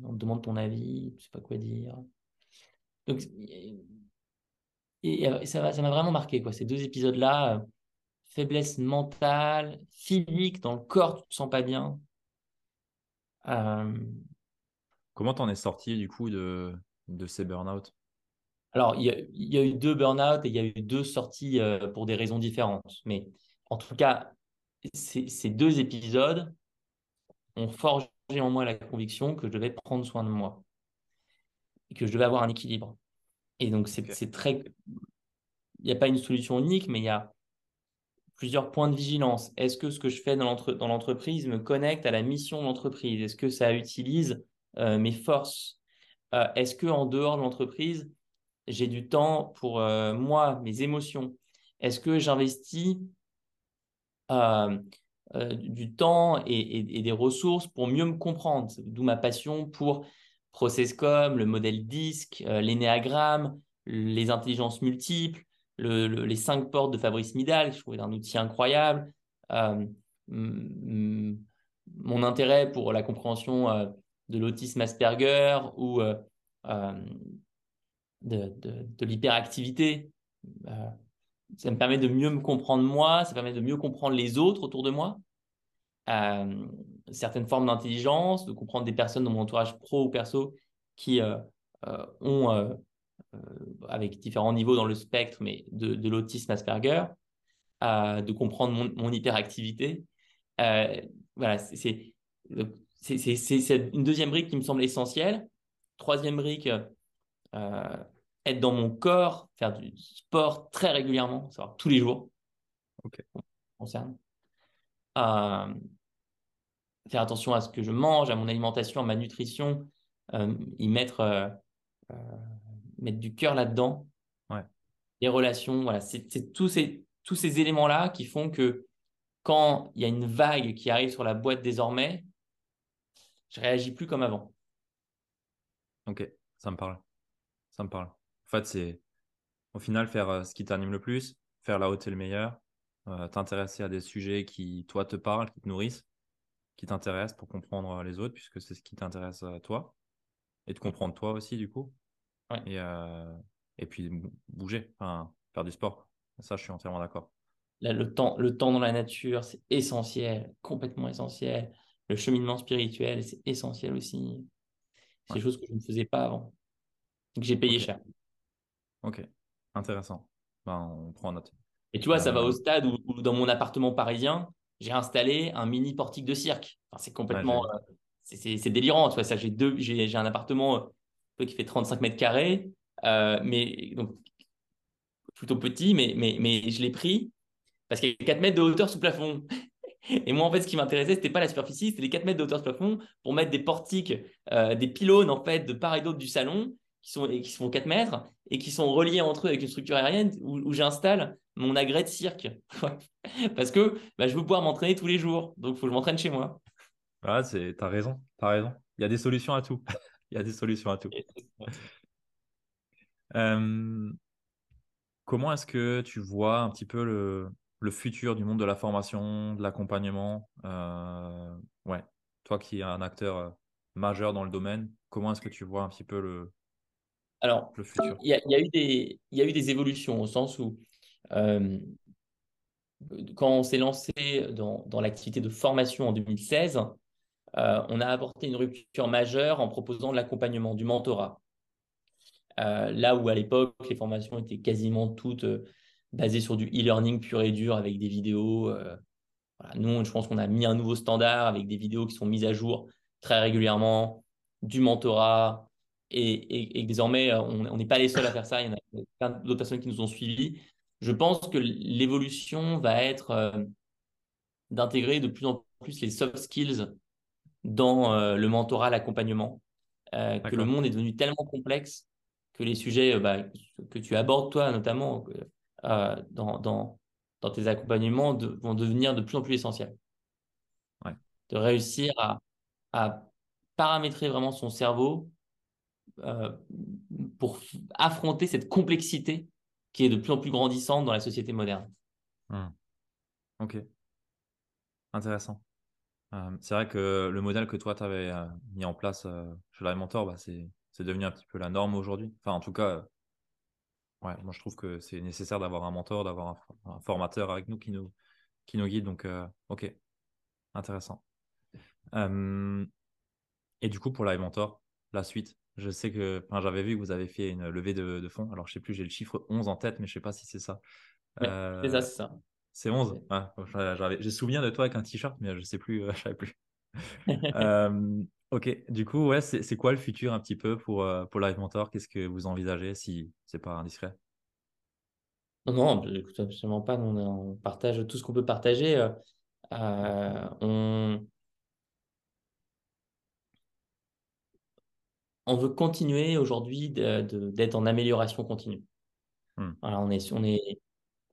on te demande ton avis, tu sais pas quoi dire. Donc, et, ça m'a vraiment marqué, quoi, ces deux épisodes-là. Euh, faiblesse mentale, physique, dans le corps, tu te sens pas bien. Euh, Comment t'en es sorti du coup de, de ces burn-out? Alors, il y, a eu deux burn-out et il y a eu deux sorties pour des raisons différentes. Mais en tout cas, ces deux épisodes, ont forgé en moi la conviction que je devais prendre soin de moi et que je devais avoir un équilibre. Et donc, c'est très. Il n'y a pas une solution unique, mais il y a plusieurs points de vigilance. Est-ce que ce que je fais dans l'entreprise me connecte à la mission de l'entreprise? Est-ce que ça utilise euh, mes forces? Euh, Est-ce que en dehors de l'entreprise, j'ai du temps pour euh, moi, mes émotions Est-ce que j'investis euh, du temps et, des ressources pour mieux me comprendre? D'où ma passion pour ProcessCom, le modèle DISC, euh, l'énéagramme, les intelligences multiples, les cinq portes de Fabrice Midal, je trouvais un outil incroyable, mon intérêt pour la compréhension de l'autisme Asperger ou de, de l'hyperactivité. ça me permet de mieux me comprendre moi, ça permet de mieux comprendre les autres autour de moi. certaines formes d'intelligence, de comprendre des personnes dans mon entourage pro ou perso qui ont euh, avec différents niveaux dans le spectre, mais de, l'autisme Asperger, de comprendre mon, hyperactivité. Euh, voilà, c'est une deuxième brique qui me semble essentielle. Troisième brique, euh, être dans mon corps, faire du sport très régulièrement, savoir tous les jours. Ok. Concerne. faire attention à ce que je mange, à mon alimentation, à ma nutrition, y mettre mettre du cœur là-dedans. Ouais. Les relations, voilà, c'est tous ces, tous ces éléments-là qui font que quand il y a une vague qui arrive sur la boîte désormais, je réagis plus comme avant. Ok, ça me parle. Ça me parle. En fait, c'est au final faire euh, ce qui t'anime le plus, faire là où tu es le meilleur, euh, t'intéresser à des sujets qui, toi, te parlent, qui te nourrissent, qui t'intéressent pour comprendre les autres, puisque c'est ce qui t'intéresse à toi, et de comprendre toi aussi, du coup. Et, euh, et puis bouger, enfin, faire du sport. Ça, je suis entièrement d'accord. Là, le temps, le temps dans la nature, c'est essentiel, complètement essentiel. Le cheminement spirituel, c'est essentiel aussi. C'est des choses que je ne faisais pas avant. Que j'ai payé cher. Ok, intéressant. Ben, on prend note. Et tu vois, ça va au euh, stade où, dans mon appartement parisien, j'ai installé un mini portique de cirque. Enfin, c'est complètement. Euh, c'est délirant. Tu vois, ça, j'ai deux, j'ai un appartement qui fait 35 mètres carrés, euh, mais donc plutôt petit, mais, mais, mais je l'ai pris parce qu'il y a 4 mètres de hauteur sous plafond. Et moi, en fait, ce qui m'intéressait, c'était pas la superficie, c'était les 4 mètres de hauteur sous plafond pour mettre des portiques, euh, des pylônes, en fait, de part et d'autre du salon, qui, sont, qui font 4 mètres et qui sont reliés entre eux avec une structure aérienne où, j'installe mon agrès de cirque. Parce que bah, je veux pouvoir m'entraîner tous les jours. Donc, il faut que je m'entraîne chez moi. Ah, tu as raison, tu as raison. Il y a des solutions à tout. Il y a des solutions à tout. Euh, comment est-ce que tu vois un petit peu le, le, futur du monde de la formation, de l'accompagnement? Euh, Ouais, toi qui es un acteur euh, majeur dans le domaine, comment est-ce que tu vois un petit peu le, Alors, il y, a, il, y a eu des, il y a eu des évolutions au sens où quand on s'est lancé dans, dans l'activité de formation en 2016, euh, on a apporté une rupture majeure en proposant de l'accompagnement, du mentorat. Euh, là où à l'époque, les formations étaient quasiment toutes euh, basées sur du e-learning pur et dur avec des vidéos. Nous, je pense qu'on a mis un nouveau standard avec des vidéos qui sont mises à jour très régulièrement, du mentorat. Et, désormais, on n'est pas les seuls à faire ça. Il y en a plein d'autres personnes qui nous ont suivis. Je pense que l'évolution va être d'intégrer de plus en plus les soft skills dans euh, le mentorat, l'accompagnement, euh, que le monde est devenu tellement complexe que les sujets euh, bah, que tu abordes, toi, notamment, dans, dans, dans, tes accompagnements, vont devenir de plus en plus essentiels. De réussir à, à, paramétrer vraiment son cerveau pour affronter cette complexité qui est de plus en plus grandissante dans la société moderne. Mmh. Ok. Intéressant. Euh, c'est vrai que le modèle que toi, tu avais euh, mis en place euh, chez Live Mentor, bah, c'est, devenu un petit peu la norme aujourd'hui. Enfin, en tout cas, ouais, moi, je trouve que c'est nécessaire d'avoir un mentor, d'avoir un, formateur avec nous qui nous, qui nous guide. Donc, ok, intéressant. et du coup, pour Live Mentor, la suite, je sais que j'avais vu que vous avez fait une levée de, fonds. Alors, je sais plus, j'ai le chiffre 11 en tête, mais je sais pas si c'est ça. c'est ça, c'est ça. C'est 11 J'ai souvenir de toi avec un t-shirt, mais je ne sais plus, euh, je savais plus. Euh, ok, du coup, ouais, c'est quoi le futur un petit peu pour, euh, pour Live Mentor? Qu'est-ce que vous envisagez si c'est pas indiscret? Non, bah, écoute, absolument pas. on, partage tout ce qu'on peut partager. on... on veut continuer aujourd'hui d'être en amélioration continue. Hmm. on, est, on, est,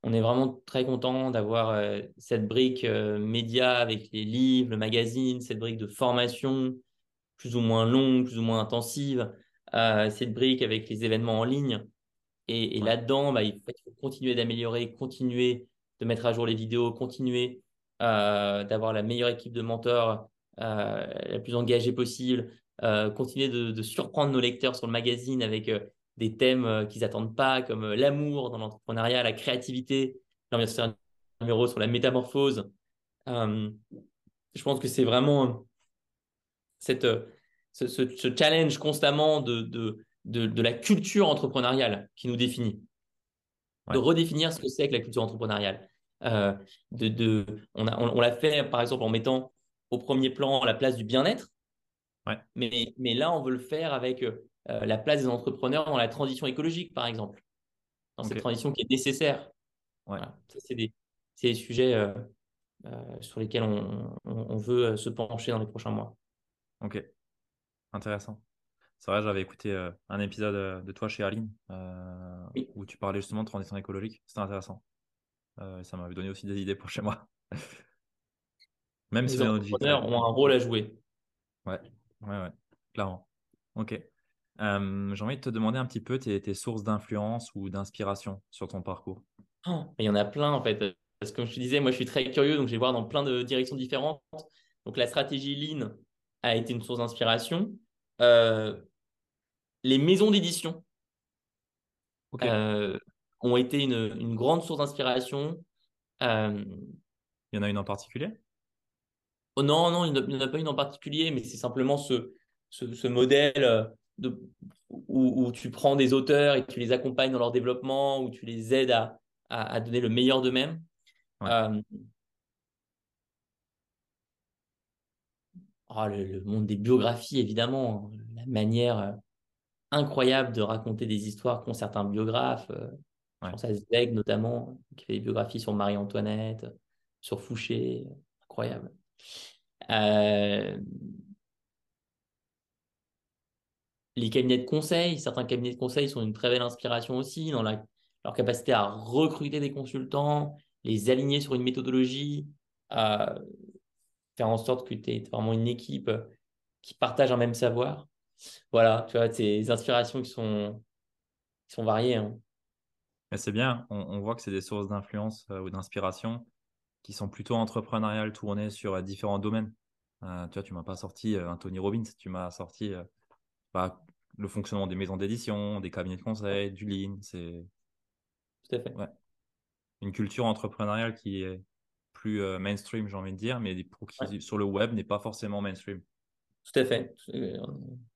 on est vraiment très content d'avoir euh, cette brique euh, média avec les livres, le magazine, cette brique de formation plus ou moins longue, plus ou moins intensive, euh, cette brique avec les événements en ligne. Et, là-dedans, bah, il faut continuer d'améliorer, continuer de mettre à jour les vidéos, continuer d'avoir la meilleure équipe de mentors la plus engagée possible, continuer de, de, surprendre nos lecteurs sur le magazine avec des thèmes qu'ils n'attendent pas, comme l'amour dans l'entrepreneuriat, la créativité. Là, on vient de faire un numéro sur la métamorphose. je pense que c'est vraiment cette, ce, ce, challenge constamment de, de, de, la culture entrepreneuriale qui nous définit. De redéfinir ce que c'est que la culture entrepreneuriale. Euh, de, de, on, on, l'a fait, par exemple, en mettant au premier plan la place du bien-être. Mais, mais là, on veut le faire avec euh, la place des entrepreneurs dans la transition écologique, par exemple. Dans cette transition qui est nécessaire. C'est des, des, sujets euh, sur lesquels on, on, veut se pencher dans les prochains mois. Ok, intéressant. C'est vrai, j'avais écouté euh, un épisode euh, de toi chez Aline euh, où tu parlais justement de transition écologique. C'était intéressant. ça m'avait donné aussi des idées pour chez moi. Même si les entrepreneurs ont un rôle à jouer. Ouais, ouais, ouais, clairement. Ok. J'ai envie de te demander un petit peu tes, sources d'influence ou d'inspiration sur ton parcours. Oh, il y en a plein en fait. Parce que comme je te disais, moi je suis très curieux, donc je vais voir dans plein de directions différentes. Donc la stratégie Lean a été une source d'inspiration. Euh, les maisons d'édition euh, ont été une, grande source d'inspiration. Il y en a une en particulier? Oh Non, non, il n'y en a pas une en particulier, mais c'est simplement ce, ce, modèle euh, de, où, tu prends des auteurs et tu les accompagnes dans leur développement, où tu les aides à, à, donner le meilleur d'eux-mêmes. Oh, le, monde des biographies, évidemment, la manière incroyable de raconter des histoires qu'ont certains biographes. Euh, je pense à Zweig notamment, qui fait des biographies sur Marie-Antoinette, sur Fouché. Incroyable. Euh, les cabinets de conseil, certains cabinets de conseil sont une très belle inspiration aussi dans leur capacité à recruter des consultants, les aligner sur une méthodologie, à faire en sorte que tu aies vraiment une équipe qui partage un même savoir voilà, tu vois, ces inspirations qui sont, qui sont variées. Hein. C'est bien, on, voit que c'est des sources d'influence euh, ou d'inspiration qui sont plutôt entrepreneuriales, tournées sur euh, différents domaines. Euh, tu vois, tu m'as pas sorti un Tony Robbins, tu m'as sorti bah, le fonctionnement des maisons d'édition, des cabinets de conseil, du lean. C'est tout à fait. Une culture entrepreneuriale qui est plus mainstream, j'ai envie de dire, mais qui, sur le web n'est pas forcément mainstream. Tout à fait.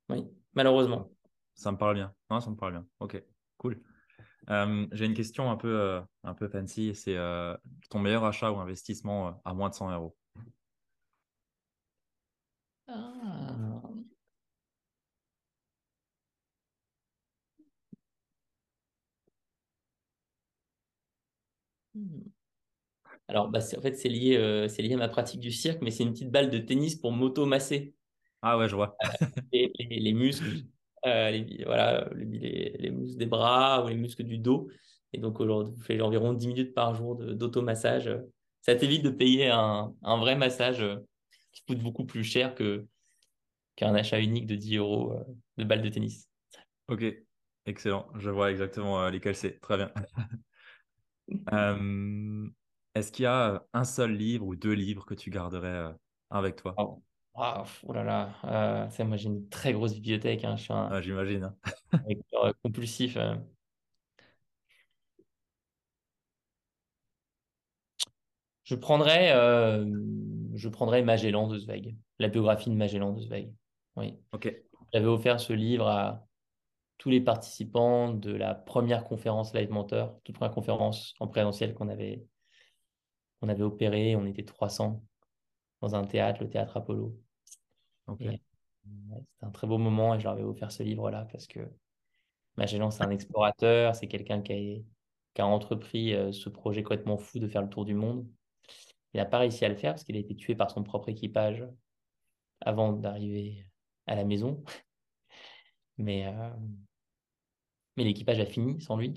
Oui, malheureusement. Ça me parle bien. Non, ça me parle bien. Ok, cool. Euh, j'ai une question un peu, euh, un peu fancy. C'est euh, ton meilleur achat ou investissement à moins de 100 euros? Ah. Hmm. Alors, bah, en fait, c'est lié, c'est lié à ma pratique du cirque, mais c'est une petite balle de tennis pour m'auto-masser. Ah ouais, je vois. les, les, muscles, euh, les, voilà, les, les, muscles des bras ou les muscles du dos. Et donc aujourd'hui, vous faites environ 10 minutes par jour d'automassage. Ça t'évite de payer un, un, vrai massage euh, qui coûte beaucoup plus cher que qu'un achat unique de 10 euros euh, de balle de tennis. Ok, excellent. Je vois exactement lesquels c'est. Très bien. Est-ce qu'il y a un seul livre ou deux livres que tu garderais avec toi? Oh. Oh, là là, euh, moi j'ai une très grosse bibliothèque. Hein. Je suis un ah, J'imagine. Hein. lecteur compulsif. Euh. Je prendrais, euh, je prendrais Magellan de Zweig, la biographie de Magellan de Zweig. Oui. Ok. J'avais offert ce livre à tous les participants de la première conférence Live Mentor, toute première conférence en présentiel qu'on avait, on avait opéré. On était 300 dans un théâtre, le théâtre Apollo. C'était un très beau moment et je leur avais offert ce livre-là parce que Magellan, c'est un explorateur, c'est quelqu'un qui a, entrepris euh, ce projet complètement fou de faire le tour du monde. Il n'a pas réussi à le faire parce qu'il a été tué par son propre équipage avant d'arriver à la maison. Mais, euh, mais l'équipage a fini sans lui.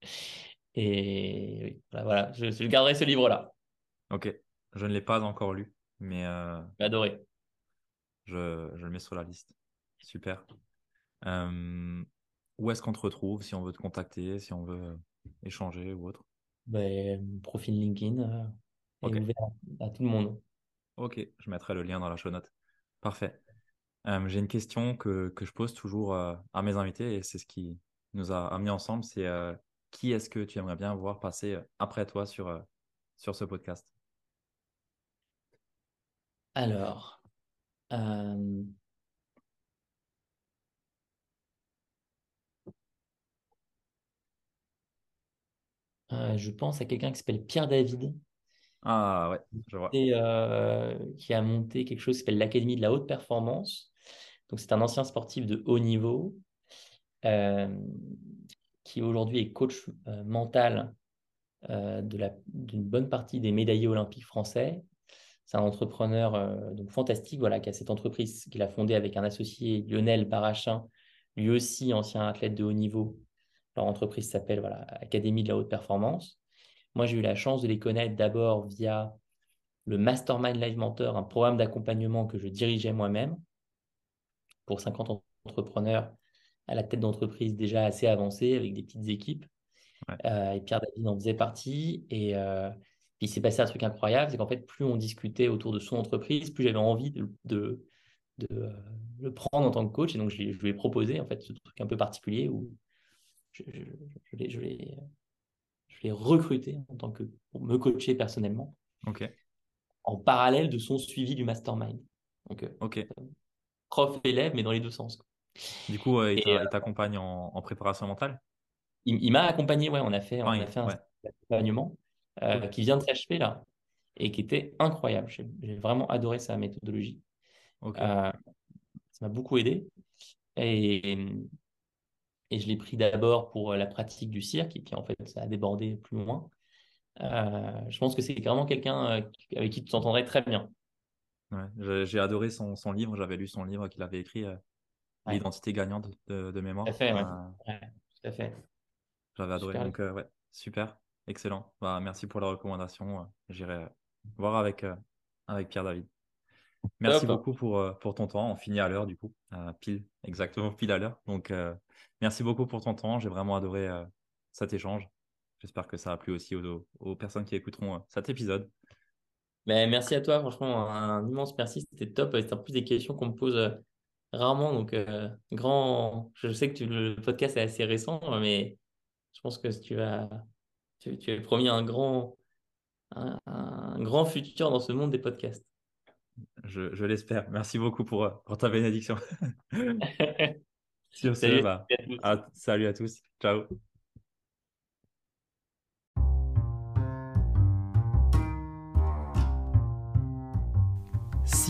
Et oui, voilà, je, je garderai ce livre-là. Ok, je ne l'ai pas encore lu, mais. Euh... Adoré je, le mets sur la liste. Super. Euh, où est-ce qu'on te retrouve si on veut te contacter, si on veut échanger ou autre? Ben, Profil LinkedIn, euh, ouvert à, tout le monde. Ok, je mettrai le lien dans la show note. Parfait. Euh, j'ai une question que, que, je pose toujours euh, à mes invités et c'est ce qui nous a amenés ensemble. C'est qui est-ce que tu aimerais bien voir passer après toi sur, sur ce podcast? Alors, je pense à quelqu'un qui s'appelle Pierre David. Ah ouais, je vois. Et, qui a monté quelque chose qui s'appelle l'Académie de la haute performance donc, c'est un ancien sportif de haut niveau euh, qui aujourd'hui est coach euh, mental euh, d'une bonne partie des médaillés olympiques français. C'est un entrepreneur donc fantastique voilà, qui a cette entreprise qu'il a fondée avec un associé, Lionel Barachin, lui aussi ancien athlète de haut niveau. Leur entreprise s'appelle voilà, Académie de la haute performance. Moi, j'ai eu la chance de les connaître d'abord via le Mastermind Live Mentor, un programme d'accompagnement que je dirigeais moi-même, pour 50 entrepreneurs à la tête d'entreprises déjà assez avancées avec des petites équipes. Euh, et Pierre David en faisait partie. Et euh, puis il s'est passé un truc incroyable, c'est qu'en fait, plus on discutait autour de son entreprise, plus j'avais envie de, de, euh, le prendre en tant que coach. Et donc, je, lui ai proposé en fait ce truc un peu particulier où je, je, je l'ai recruté en tant que pour me coacher personnellement. Ok. En parallèle de son suivi du mastermind. Donc, ok prof-élève, mais dans les deux sens. Du coup, euh, il euh, t'accompagne en, préparation mentale? Il, m'a accompagné, ouais, on a fait, on a fait un accompagnement euh, qui vient de s'achever là et qui était incroyable. J'ai vraiment adoré sa méthodologie. ça m'a beaucoup aidé. Et, et je l'ai pris d'abord pour la pratique du cirque, et puis en fait, ça a débordé plus loin. je pense que c'est vraiment quelqu'un avec qui tu t'entendrais très bien. J'ai adoré son, son livre, j'avais lu son livre qu'il avait écrit, euh, L'identité gagnante de, mémoire. Tout à fait, euh, tout à fait. J'avais adoré, donc euh, ouais, super, excellent. Bah, merci pour la recommandation, j'irai voir avec, avec Pierre David. Merci beaucoup pour, pour ton temps, on finit à l'heure du coup, pile, exactement pile à l'heure. Donc merci beaucoup pour ton temps, j'ai vraiment adoré cet échange. J'espère que ça a plu aussi aux, aux personnes qui écouteront cet épisode. Mais merci à toi, franchement, un immense merci, c'était top. C'était en plus des questions qu'on me pose euh, rarement. Donc, euh, grand, je sais que le podcast est assez récent, mais je pense que tu vas, tu, tu es promis un grand, un, grand futur dans ce monde des podcasts. Je, l'espère. Merci beaucoup pour, pour ta bénédiction. Sur ce, bah, salut à tous. Ciao.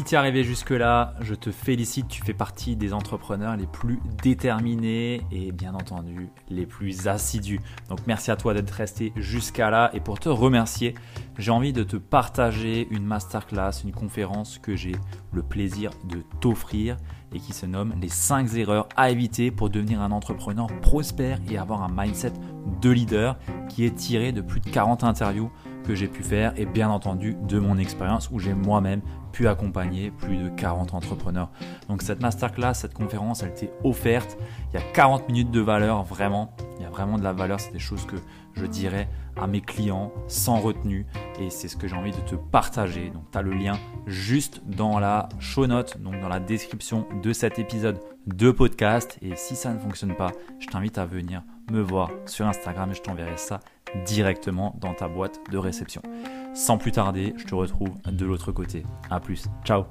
Si tu es arrivé jusque-là, je te félicite, tu fais partie des entrepreneurs les plus déterminés et bien entendu les plus assidus. Donc merci à toi d'être resté jusqu'à là et pour te remercier, j'ai envie de te partager une masterclass, une conférence que j'ai le plaisir de t'offrir et qui se nomme les 5 erreurs à éviter pour devenir un entrepreneur prospère et avoir un mindset de leader qui est tiré de plus de 40 interviews que j'ai pu faire et bien entendu de mon expérience où j'ai moi-même pu accompagner plus de 40 entrepreneurs. Donc cette masterclass, cette conférence, elle t'est offerte. Il y a 40 minutes de valeur, vraiment. Il y a vraiment de la valeur. C'est des choses que je dirais à mes clients sans retenue et c'est ce que j'ai envie de te partager. Donc tu as le lien juste dans la show note, donc dans la description de cet épisode de podcast. Et si ça ne fonctionne pas, je t'invite à venir me voir sur Instagram et je t'enverrai ça directement dans ta boîte de réception. Sans plus tarder, je te retrouve de l'autre côté. A plus. Ciao